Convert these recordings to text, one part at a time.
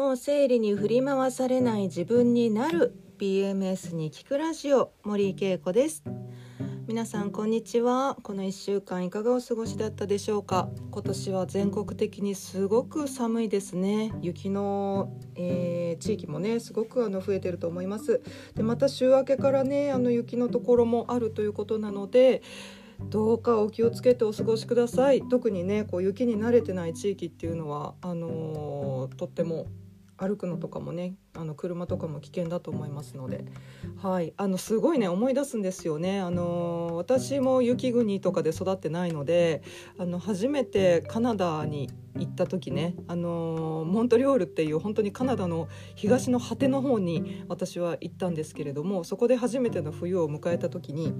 もう生理に振り回されない自分になる PMS に聞くラジオ森井恵子です。皆さんこんにちは。この1週間いかがお過ごしだったでしょうか？今年は全国的にすごく寒いですね。雪の、えー、地域もねすごくあの増えてると思います。でまた週明けからねあの雪のところもあるということなのでどうかお気をつけてお過ごしください。特にねこう雪に慣れてない地域っていうのはあのー、とっても歩くのとかもねあの車とかも危険だと思いますので、はい、あのすごいね思い出すんですよね。あの私も雪国とかで育ってないのであの初めてカナダに行った時ねあのモントリオールっていう本当にカナダの東の果ての方に私は行ったんですけれどもそこで初めての冬を迎えた時に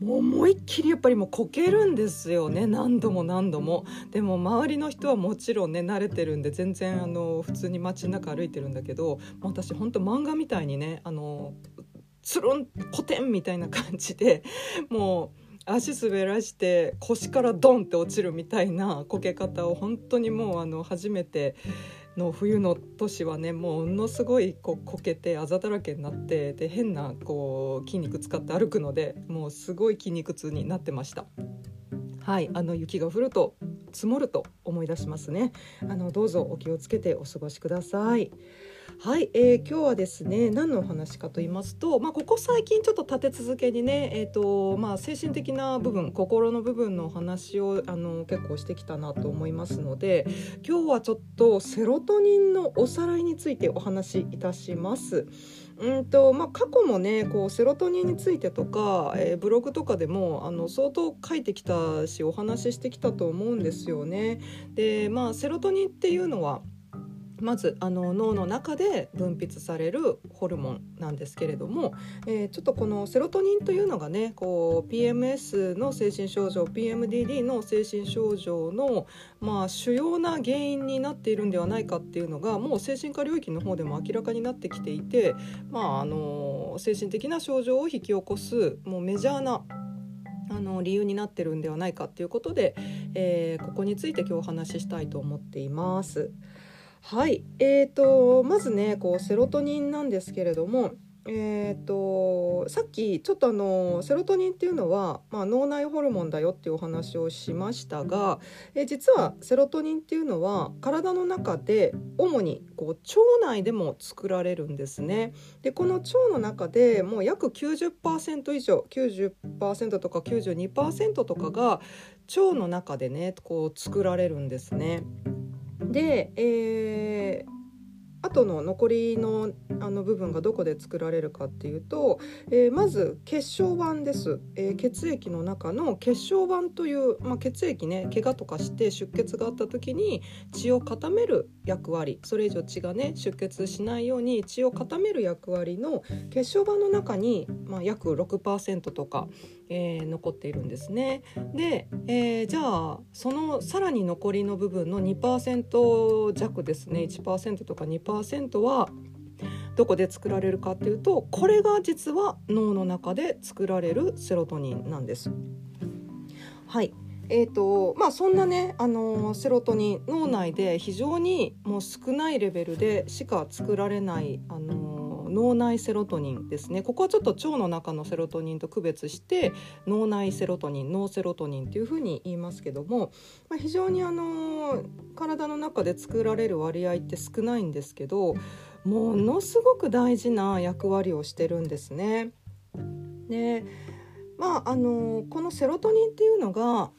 もう思いっきりやっぱりもうこけるんですよね。何度も何度も。でも周りの人はもちろんね慣れてるんで全然あの普通に街中歩いてるんだけど私ほんと漫画みたいにねあのつるんこてんみたいな感じでもう足滑らして腰からドンって落ちるみたいなこけ方を本当にもうあの初めての冬の都市はねものすごいこうこけてあざだらけになってで変なこう筋肉使って歩くのでもうすごい筋肉痛になってました。はいあの雪が降ると積もると思い出しますねあのどうぞお気をつけてお過ごしくださいはい、えー、今日はですね何のお話かと言いますと、まあ、ここ最近ちょっと立て続けにね、えーとまあ、精神的な部分心の部分のお話をあの結構してきたなと思いますので今日はちょっとセロトニンのおさらいについてお話しいたします。うんとまあ、過去もねこうセロトニンについてとか、えー、ブログとかでもあの相当書いてきたしお話ししてきたと思うんですよね。でまあセロトニンっていうのはまずあの脳の中で分泌されるホルモンなんですけれども、えー、ちょっとこのセロトニンというのがねこう PMS の精神症状 PMDD の精神症状の、まあ、主要な原因になっているんではないかっていうのがもう精神科領域の方でも明らかになってきていて、まあ、あの精神的な症状を引き起こすもうメジャーなあの理由になってるんではないかっていうことで、えー、ここについて今日お話ししたいと思っています。はい、えーと、まずねこうセロトニンなんですけれども、えーと、さっきちょっとあのセロトニンっていうのは、まあ、脳内ホルモンだよっていうお話をしましたが、えー、実はセロトニンっていうのは体の中で主にこう腸内でも作られるんですね。でこの腸の中でもう約90%以上90%とか92%とかが腸の中でねこう作られるんですね。で、えー、あとの残りのあの部分がどこで作られるかっていうと、えー、まず血小板です、えー、血液の中の血小板という、まあ、血液ね怪我とかして出血があった時に血を固める役割それ以上血がね出血しないように血を固める役割の血小板の中に、まあ、約6%とか、えー、残っているんですね。で、えー、じゃあそのさらに残りの部分の2%弱ですね1%とか2%はどこで作られるかっていうとこれが実は脳の中で作られるセロトニンなんです。はいえーとまあ、そんなね、あの、セロトニン脳内で非常にもう少ないレベルでしか作られない、あの脳内セロトニンですねここはちょっと腸の中のセロトニンと区別して脳内セロトニン脳セロトニンというふうに言いますけども、まあ、非常にあの体の中で作られる割合って少ないんですけどものすごく大事な役割をしてるんですね。でまああのこのセロトニンっていうのが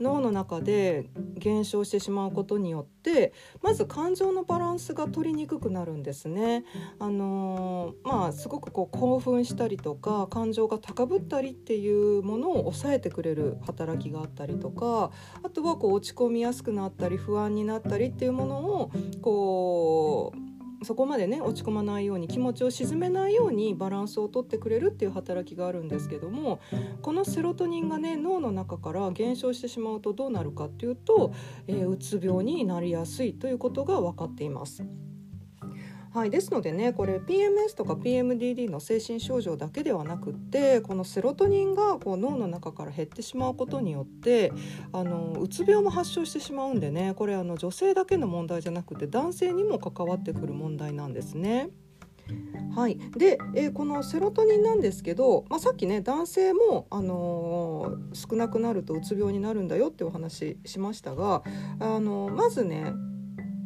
脳の中で減少してしまうことによってまず感情のバランスが取りにくくなるんですね。あのー、まあすごくこう興奮したりとか感情が高ぶったりっていうものを抑えてくれる働きがあったりとかあとはこう落ち込みやすくなったり不安になったりっていうものをこうそこまでね落ち込まないように気持ちを沈めないようにバランスをとってくれるっていう働きがあるんですけどもこのセロトニンがね脳の中から減少してしまうとどうなるかっていうと、えー、うつ病になりやすいということが分かっています。はい、ですのでねこれ PMS とか PMDD の精神症状だけではなくってこのセロトニンがこう脳の中から減ってしまうことによってあのうつ病も発症してしまうんでねこれあの女性だけの問題じゃなくて男性にも関わってくる問題なんですね。はい、で、えー、このセロトニンなんですけど、まあ、さっきね男性も、あのー、少なくなるとうつ病になるんだよってお話しましたが、あのー、まずね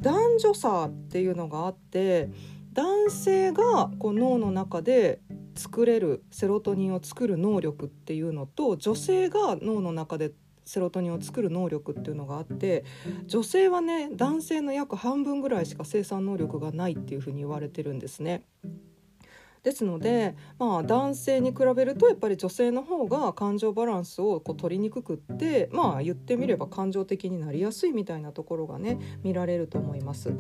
男女差っていうのがあって男性がこう脳の中で作れるセロトニンを作る能力っていうのと女性が脳の中でセロトニンを作る能力っていうのがあって女性はね男性の約半分ぐらいしか生産能力がないっていうふうに言われてるんですね。ですので、まあ、男性に比べるとやっぱり女性の方が感情バランスをこう取りにくくってまあ言ってみれば感情的になりやすいみたいなところがね見られると思います。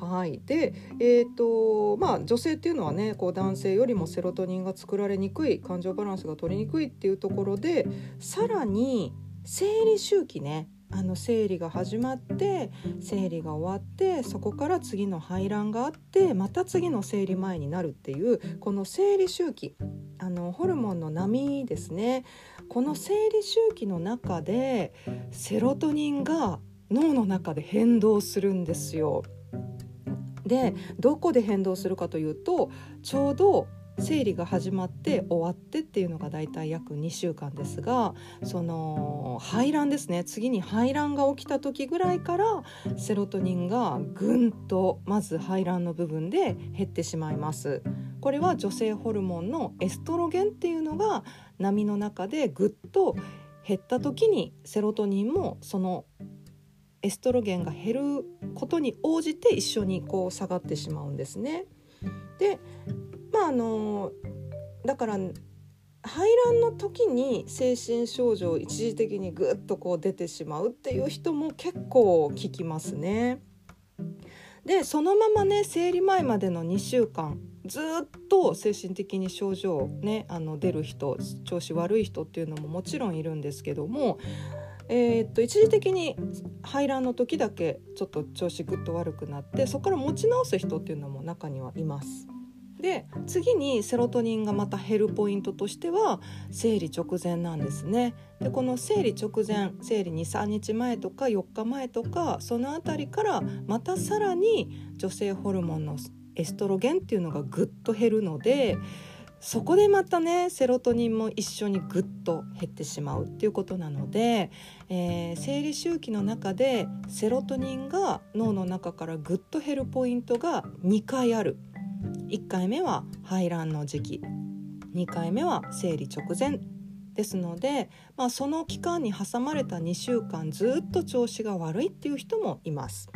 はい、で、えーとまあ、女性っていうのはねこう男性よりもセロトニンが作られにくい感情バランスが取りにくいっていうところでさらに生理周期ねあの生理が始まって生理が終わってそこから次の排卵があってまた次の生理前になるっていうこの生理周期あのホルモンの波ですねこの生理周期の中でセロトニンが脳の中で変動するんですよ。でどこで変動するかというとちょうど生理が始まって終わってっていうのがだいたい約2週間ですがその排卵ですね次に排卵が起きた時ぐらいからセロトニンがぐんとまず排卵の部分で減ってしまいますこれは女性ホルモンのエストロゲンっていうのが波の中でぐっと減った時にセロトニンもそのエストロゲンが減ることに応じて一緒にこう下がってしまうんですね。でまああのだから排卵の時に精神症状一時的にぐっとこう出てしまうっていう人も結構聞きますね。でそのままね生理前までの2週間ずっと精神的に症状ねあの出る人調子悪い人っていうのももちろんいるんですけども、えー、っと一時的に排卵の時だけちょっと調子ぐっと悪くなってそこから持ち直す人っていうのも中にはいます。で次にセロトニンがまた減るポイントとしては生理直前なんですね。でこの生理直前生理23日前とか4日前とかその辺りからまたさらに女性ホルモンのエストロゲンっていうのがぐっと減るのでそこでまたねセロトニンも一緒にぐっと減ってしまうっていうことなので、えー、生理周期の中でセロトニンが脳の中からぐっと減るポイントが2回ある。1回目は排卵の時期2回目は生理直前ですので、まあ、その期間に挟まれた2週間ずっと調子が悪いっていう人もいます。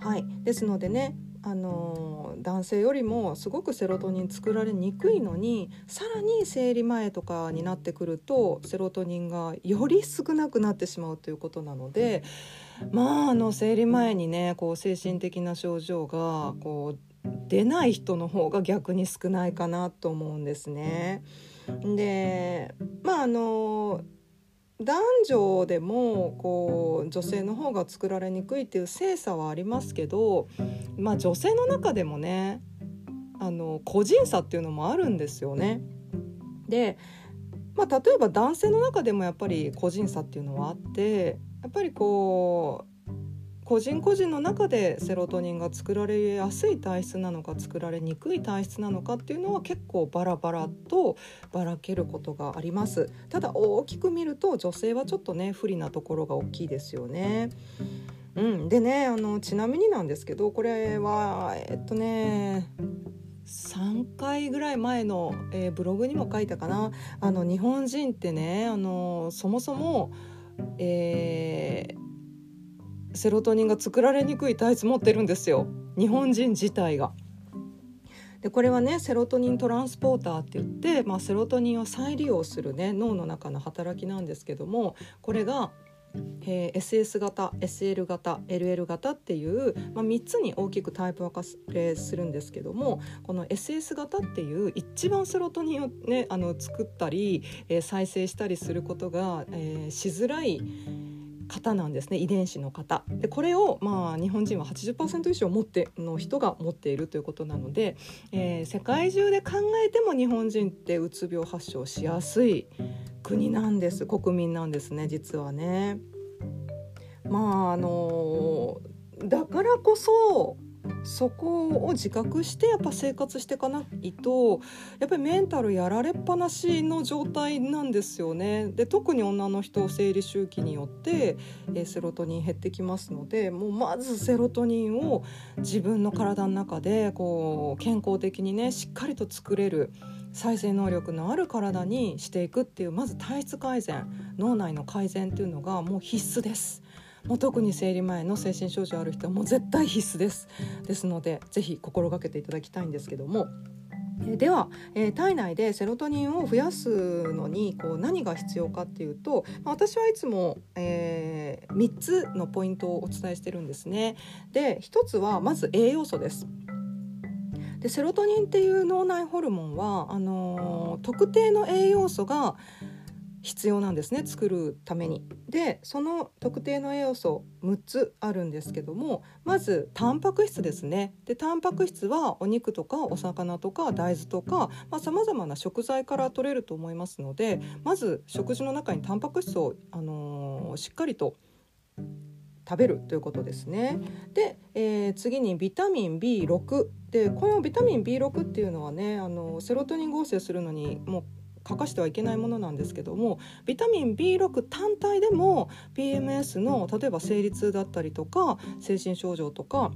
はい、ですのでねあの男性よりもすごくセロトニン作られにくいのにさらに生理前とかになってくるとセロトニンがより少なくなってしまうということなのでまああの生理前にねこう精神的な症状がこう出ない人の方が逆に少ないかなと思うんですね。でまああの男女でもこう女性の方が作られにくいっていう性差はありますけど、まあ、女性の中でもねあの個人差っていうのもあるんですよね。で、まあ、例えば男性の中でもやっぱり個人差っていうのはあってやっぱりこう個人個人の中でセロトニンが作られやすい体質なのか作られにくい体質なのかっていうのは結構バラバラとばらけることがあります。ただ大きく見ると女性はちょっとね不利なところが大きいですよね。うん、でねあのちなみになんですけどこれはえっとね3回ぐらい前の、えー、ブログにも書いたかな。あの日本人ってねあのそもそも、えーセロトニンが作られにくい体質持ってるんですよ日本人自体が。でこれはねセロトニントランスポーターって言って、まあ、セロトニンを再利用するね脳の中の働きなんですけどもこれがえー、SS 型 SL 型 LL 型っていう、まあ、3つに大きくタイプ分かれするんですけどもこの SS 型っていう一番セロトニンを、ね、あの作ったり、えー、再生したりすることが、えー、しづらい方なんですね遺伝子の方でこれをまあ日本人は80%以上持っての人が持っているということなので、えー、世界中で考えても日本人ってうつ病発症しやすい国なんです国民なんですね実はね。まああのだからこそそこを自覚してやっぱ生活していかないとやっぱりメンタルやられっぱなしの状態なんですよね。で特に女の人生理周期によって、え、セロトニン減ってきますのでもうまずセロトニンを自分の体の中でこう健康的にねしっかりと作れる。再生能力のある体にしていくっていうまず体質改善脳内の改善っていうのがもう必須です。もう特に生理前の精神症状ある人はもう絶対必須ですですのでぜひ心がけていただきたいんですけどもでは、えー、体内でセロトニンを増やすのにこう何が必要かっていうと、まあ、私はいつも、えー、3つのポイントをお伝えしてるんですね。で1つはまず栄養素です。でセロトニンっていう脳内ホルモンはあのー、特定の栄養素が必要なんですね作るために。でその特定の栄養素6つあるんですけどもまずタンパク質ですねでタンパク質はお肉とかお魚とか大豆とかさまざ、まな食材から取れると思いますのでまず食事の中にタンパク質を、あのー、しっかりと食べるということですね。で、えー、次にビタミン B6 でこのビタミン B6 っていうのはねあのセロトニン合成するのにもう欠かしてはいけないものなんですけどもビタミン B6 単体でも PMS の例えば生理痛だったりとか精神症状とか、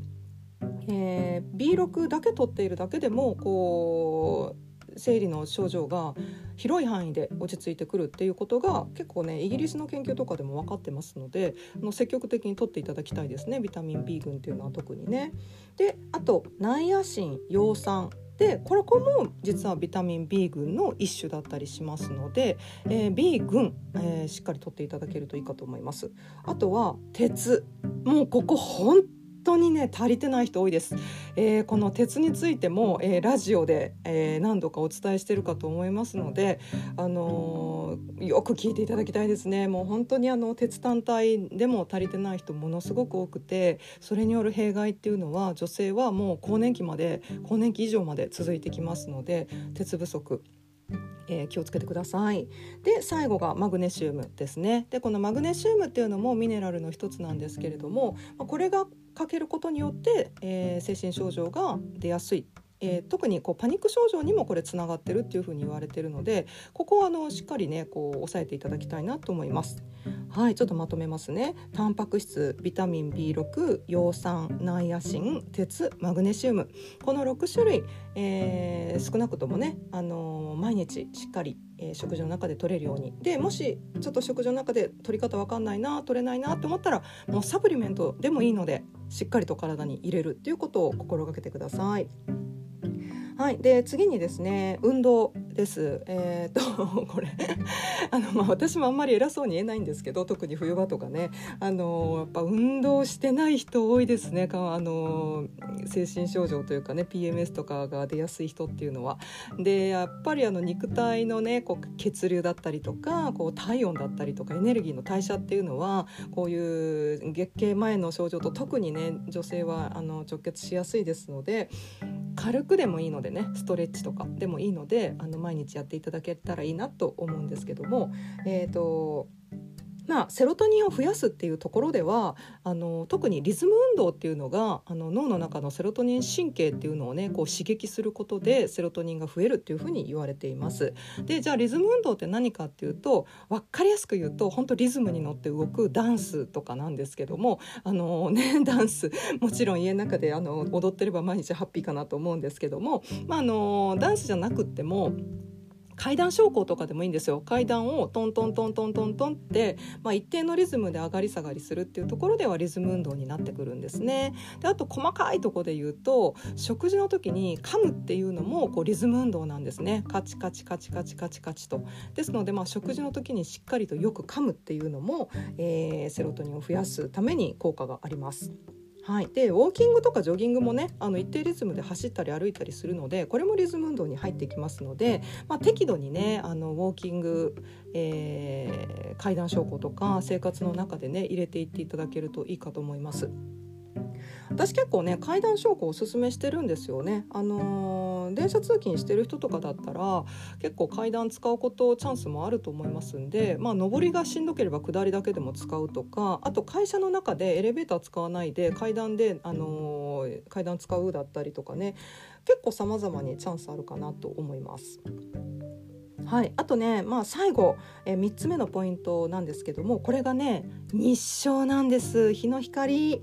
えー、B6 だけ取っているだけでもこう生理の症状が広い範囲で落ち着いてくるっていうことが結構ねイギリスの研究とかでも分かってますのでの積極的に取っていただきたいですねビタミン B 群っていうのは特にね。であとナイアシン葉酸でこれこも実はビタミン B 群の一種だったりしますので、えー、B 群、えー、しっかりとっていただけるといいかと思います。あとは鉄。もうここ本当にね足りてない人多いです、えー、この鉄についても、えー、ラジオで、えー、何度かお伝えしてるかと思いますので、あのよく聞いていただきたいですね。もう本当にあの鉄単体でも足りてない人ものすごく多くてそれによる弊害っていうのは女性はもう更年期まで更年期以上まで続いてきますので鉄不足。えー、気をつけてください。で最後がマグネシウムですね。でこのマグネシウムっていうのもミネラルの一つなんですけれどもこれがかけることによって、えー、精神症状が出やすいえー、特にこうパニック症状にもこれつながってるっていうふうに言われてるのでここはあのしっかりねこう押さえていただきたいなと思います。はいちょっとまとめますね。タンパク質ビタミン B6 葉酸ナイアシン鉄マグネシウムこの6種類、えー、少なくともね、あのー、毎日しっかりえ、食事の中で取れるようにでもしちょっと食事の中で取り方わかんないな取れないなと思ったらもうサプリメントでもいいのでしっかりと体に入れるっていうことを心がけてください。はい、で次にですね運動です。えー、っ とこれ あの、まあ、私もあんまり偉そうに言えないんですけど特に冬場とかねあのやっぱ運動してない人多いですねあの精神症状というかね PMS とかが出やすい人っていうのは。でやっぱりあの肉体のねこう血流だったりとかこう体温だったりとかエネルギーの代謝っていうのはこういう月経前の症状と特にね女性はあの直結しやすいですので軽くでもいいのでねストレッチとかでもいいのであの毎日やっていただけたらいいなと思うんですけどもえっ、ー、とまあ、セロトニンを増やすっていうところではあの特にリズム運動っていうのがあの脳の中のセロトニン神経っていうのをねこう刺激することでセロトニンが増えるっていうふうに言われています。でじゃあリズム運動って何かっていうと分かりやすく言うと本当リズムに乗って動くダンスとかなんですけどもあの、ね、ダンスもちろん家の中であの踊ってれば毎日ハッピーかなと思うんですけども、まあ、あのダンスじゃなくっても階段昇降とかでもいいんですよ。階段をトントントントントントンって、まあ、一定のリズムで上がり下がりするっていうところではリズム運動になってくるんですね。であと細かいとこで言うと食事の時に噛むっていうのもこうリズム運動なんですね。カチカチカチカチカチカチと。ですので、まあ、食事の時にしっかりとよく噛むっていうのも、えー、セロトニンを増やすために効果があります。はい、でウォーキングとかジョギングもねあの一定リズムで走ったり歩いたりするのでこれもリズム運動に入ってきますので、まあ、適度にねあのウォーキング、えー、階段昇降とか生活の中でね入れていっていただけるといいかと思います。私結構ね階段昇降おすすめしてるんですよね。あのー、電車通勤してる人とかだったら結構階段使うことチャンスもあると思いますんで、まあ上りがしんどければ下りだけでも使うとか、あと会社の中でエレベーター使わないで階段であのー、階段使うだったりとかね、結構様々にチャンスあるかなと思います。はい、あとね、まあ、最後、え、3つ目のポイントなんですけどもこれがね日照なんです日の光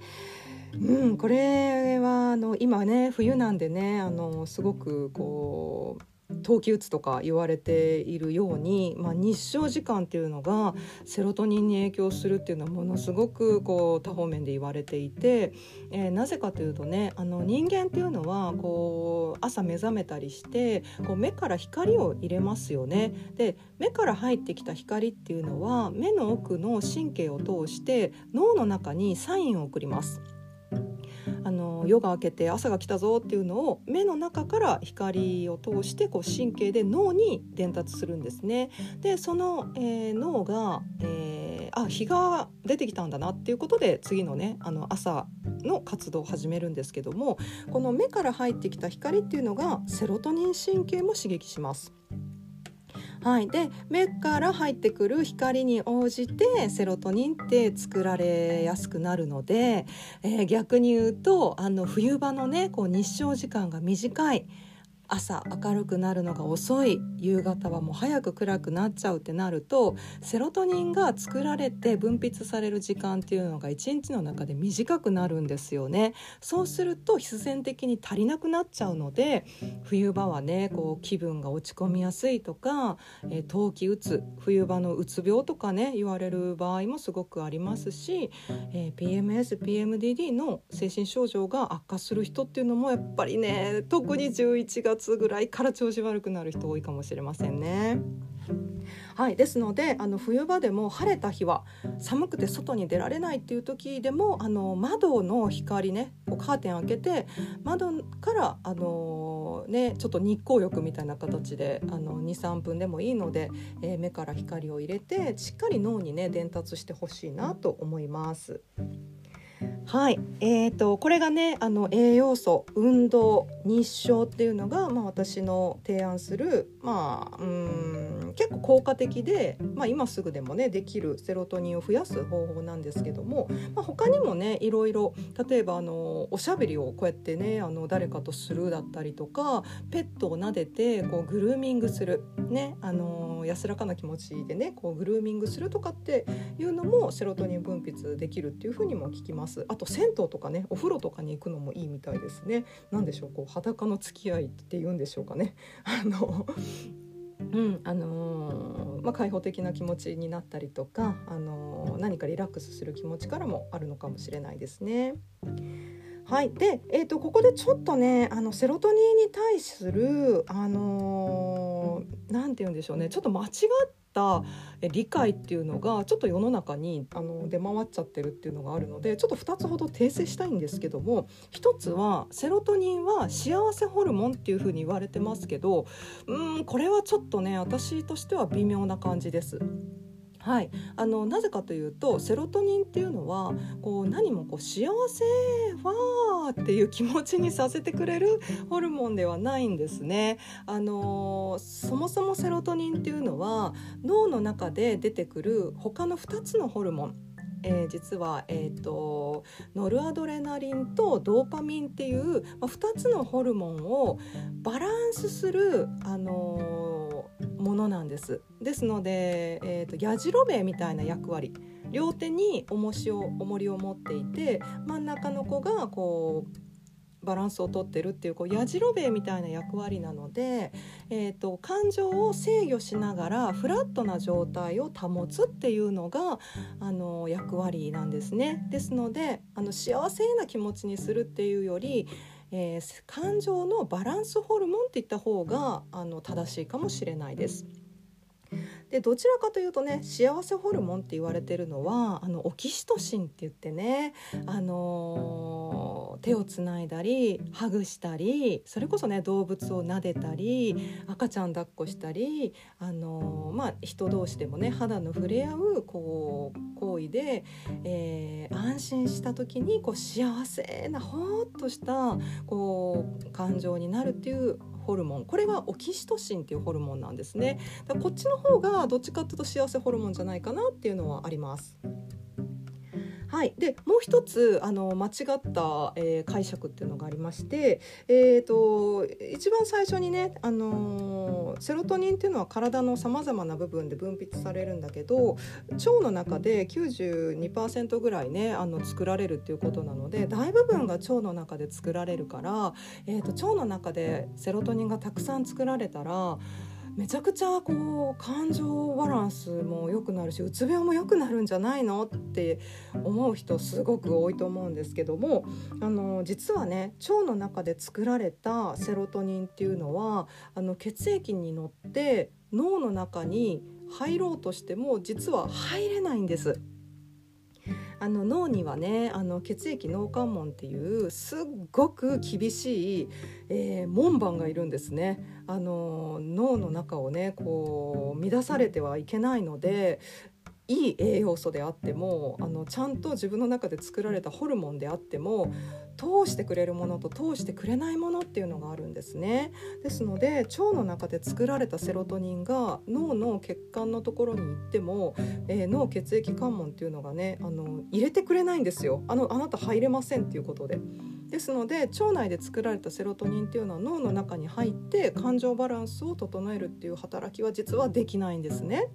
うん、これはあの今ね冬なんでねあのすごくこう冬季うつとか言われているように、まあ、日照時間っていうのがセロトニンに影響するっていうのはものすごくこう多方面で言われていて、えー、なぜかというとねあの人間っていうのはこう朝目覚めたりしてこう目から光を入れますよね。で目から入ってきた光っていうのは目の奥の神経を通して脳の中にサインを送ります。あの夜が明けて朝が来たぞっていうのを目の中から光を通してこう神経で脳に伝達するんですね。でその、えー、脳が、えー、あ日が出てきたんだなっていうことで次のねあの朝の活動を始めるんですけどもこの目から入ってきた光っていうのがセロトニン神経も刺激します。はい、で目から入ってくる光に応じてセロトニンって作られやすくなるので、えー、逆に言うとあの冬場のねこう日照時間が短い。朝明るくなるのが遅い。夕方はもう早く暗くなっちゃうってなるとセロトニンが作られて分泌される時間っていうのが一日の中で短くなるんですよね。そうすると必然的に足りなくなっちゃうので冬場はねこう気分が落ち込みやすいとか、えー、冬季うつ冬場のうつ病とかね言われる場合もすごくありますし、えー、PMS、PMDD の精神症状が悪化する人っていうのもやっぱりね特に11月月ぐらいから調子悪くなる人多いかもしれませんね。はい、ですのであの冬場でも晴れた日は寒くて外に出られないっていう時でもあの窓の光ねこうカーテン開けて窓からあの、ね、ちょっと日光浴みたいな形で23分でもいいので、えー、目から光を入れてしっかり脳にね伝達してほしいなと思います。はい、えーと、これがねあの栄養素運動日照っていうのが、まあ、私の提案する、まあ、うん効果的で、まあ、今すぐでもねできるセロトニンを増やす方法なんですけども、まあ、他にもねいろいろ例えばあのおしゃべりをこうやってねあの誰かとするだったりとかペットを撫でてこうグルーミングする、ね、あの安らかな気持ちでねこうグルーミングするとかっていうのもセロトニン分泌できるっていうふうにも聞きます。あと銭湯とかねお風呂とかに行くのもいいみたいですね。何でしょうこう裸の付き合いって言うんでしょうかね。あのうんあのー、まあ、開放的な気持ちになったりとか、あのー、何かリラックスする気持ちからもあるのかもしれないですね。はい、で、えーと、ここでちょっとねあのセロトニンに対するあのー、て言うんでしょうね。ちょっと間違った理解っていうのがちょっと世の中にあの出回っちゃってるっていうのがあるのでちょっと2つほど訂正したいんですけども1つはセロトニンは幸せホルモンっていうふうに言われてますけどうんこれはちょっとね私としては微妙な感じです。はい、あのなぜかというとセロトニンっていうのはこう何もこう幸せはっていう気持ちにさせてくれるホルモンではないんですね。あのそもそもセロトニンっていうのは脳の中で出てくる他の2つのホルモンえー、実は、えーと、ノルアドレナリンとドーパミンっていう、まあ、2つのホルモンをバランスする、あのーものなんですですので、えーと、やじろべえみたいな役割両手に重しを重りを持っていて真ん中の子がこうバランスをとってるっていうこうやじろべえみたいな役割なので、えーと、感情を制御しながらフラットな状態を保つっていうのがあの役割なんですね。ですのであの幸せな気持ちにするっていうよりえー、感情のバランスホルモンって言った方があの正しいかもしれないです。でどちらかというとね幸せホルモンって言われてるのはあのオキシトシンって言ってね、あのー、手をつないだりハグしたりそれこそね動物を撫でたり赤ちゃん抱っこしたり、あのー、まあ、人同士でもね肌の触れ合うこう行為で、えー、安心した時にこう幸せなほーっとしたこう感情になるっていうホルモン。これがオキシトシンっていうホルモンなんですね。だこっちの方がどっちかっていうと幸せホルモンじゃないかなっていうのはありますはい、でもう一つあの間違った、えー、解釈っていうのがありまして、えーと、一番最初にね、あのー、セロトニンっていうのは体のさまざまな部分で分泌されるんだけど腸の中で92%ぐらいねあの作られるっていうことなので大部分が腸の中で作られるから、えーと腸の中でセロトニンがたくさん作られたらめちゃくちゃこう感情バランスも良くなるしうつ病も良くなるんじゃないのって思う人すごく多いと思うんですけどもあの実はね腸の中で作られたセロトニンっていうのはあの血液に乗って脳の中に入ろうとしても実は入れないんです。あの脳にはねあの血液脳関門っていうすっごく厳しい、えー、門番がいるんですね。あの脳の中をねこう乱されてはいけないのでいい栄養素であってもあのちゃんと自分の中で作られたホルモンであっても通してくれるものと通してくれないものっていうのがあるんですねですので腸の中で作られたセロトニンが脳の血管のところに行っても、えー、脳血液関門っていうのがねあの入れてくれないんですよあのあなた入れませんっていうことで。ですので腸内で作られたセロトニンっていうのは脳の中に入って感情バランスを整えるっていう働きは実はできないんですね。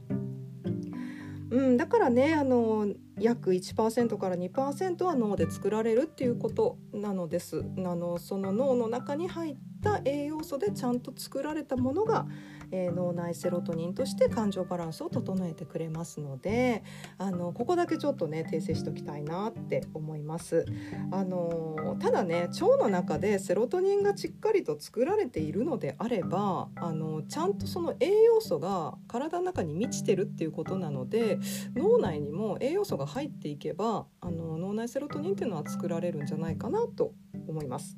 うん、だからねあの約1%から2%は脳で作られるっていうことなのです。あのその脳の中に入った栄養素でちゃんと作られたものが、えー、脳内セロトニンとして感情バランスを整えてくれますのであのここだけちょっとね訂正しておきたいなって思います。あのただね腸の中でセロトニンがしっかりと作られているのであればあのちゃんとその栄養素が体の中に満ちてるっていうことなので脳内にも栄養素が入っていけばあの脳内セロトニンっていうのは作られるんじゃないかなと思います。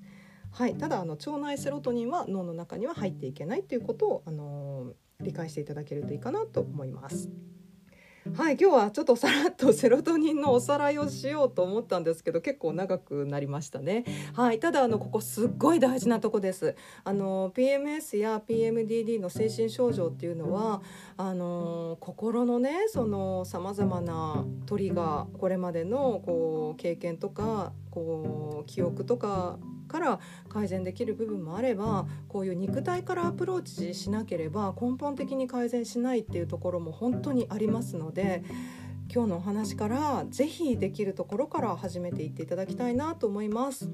はい、ただあの腸内セロトニンは脳の中には入っていけないということを、あのー、理解していただけるといいかなと思います。はい、今日はちょっとさらっとセロトニンのおさらいをしようと思ったんですけど結構長くなりましたね。はい、ただあのここすっごい大事なとこです。あの PMS や PMDD の精神症状っていうのはあの心のねそのさまざまなトリガーこれまでのこう経験とかこう記憶とかから改善できる部分もあればこういう肉体からアプローチしなければ根本的に改善しないっていうところも本当にありますので。今日のお話から是非できるところから始めていっていただきたいなと思います。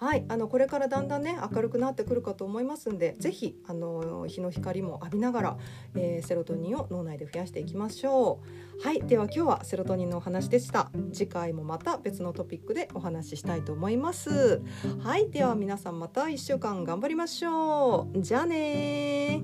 はい、あのこれからだんだんね明るくなってくるかと思いますんで是非あの日の光も浴びながら、えー、セロトニンを脳内で増やしていきましょう。はいでは今日はセロトニンのお話でした。次回もまた別のトピックでお話ししたいと思います。はいでは皆さんまた1週間頑張りましょう。じゃあね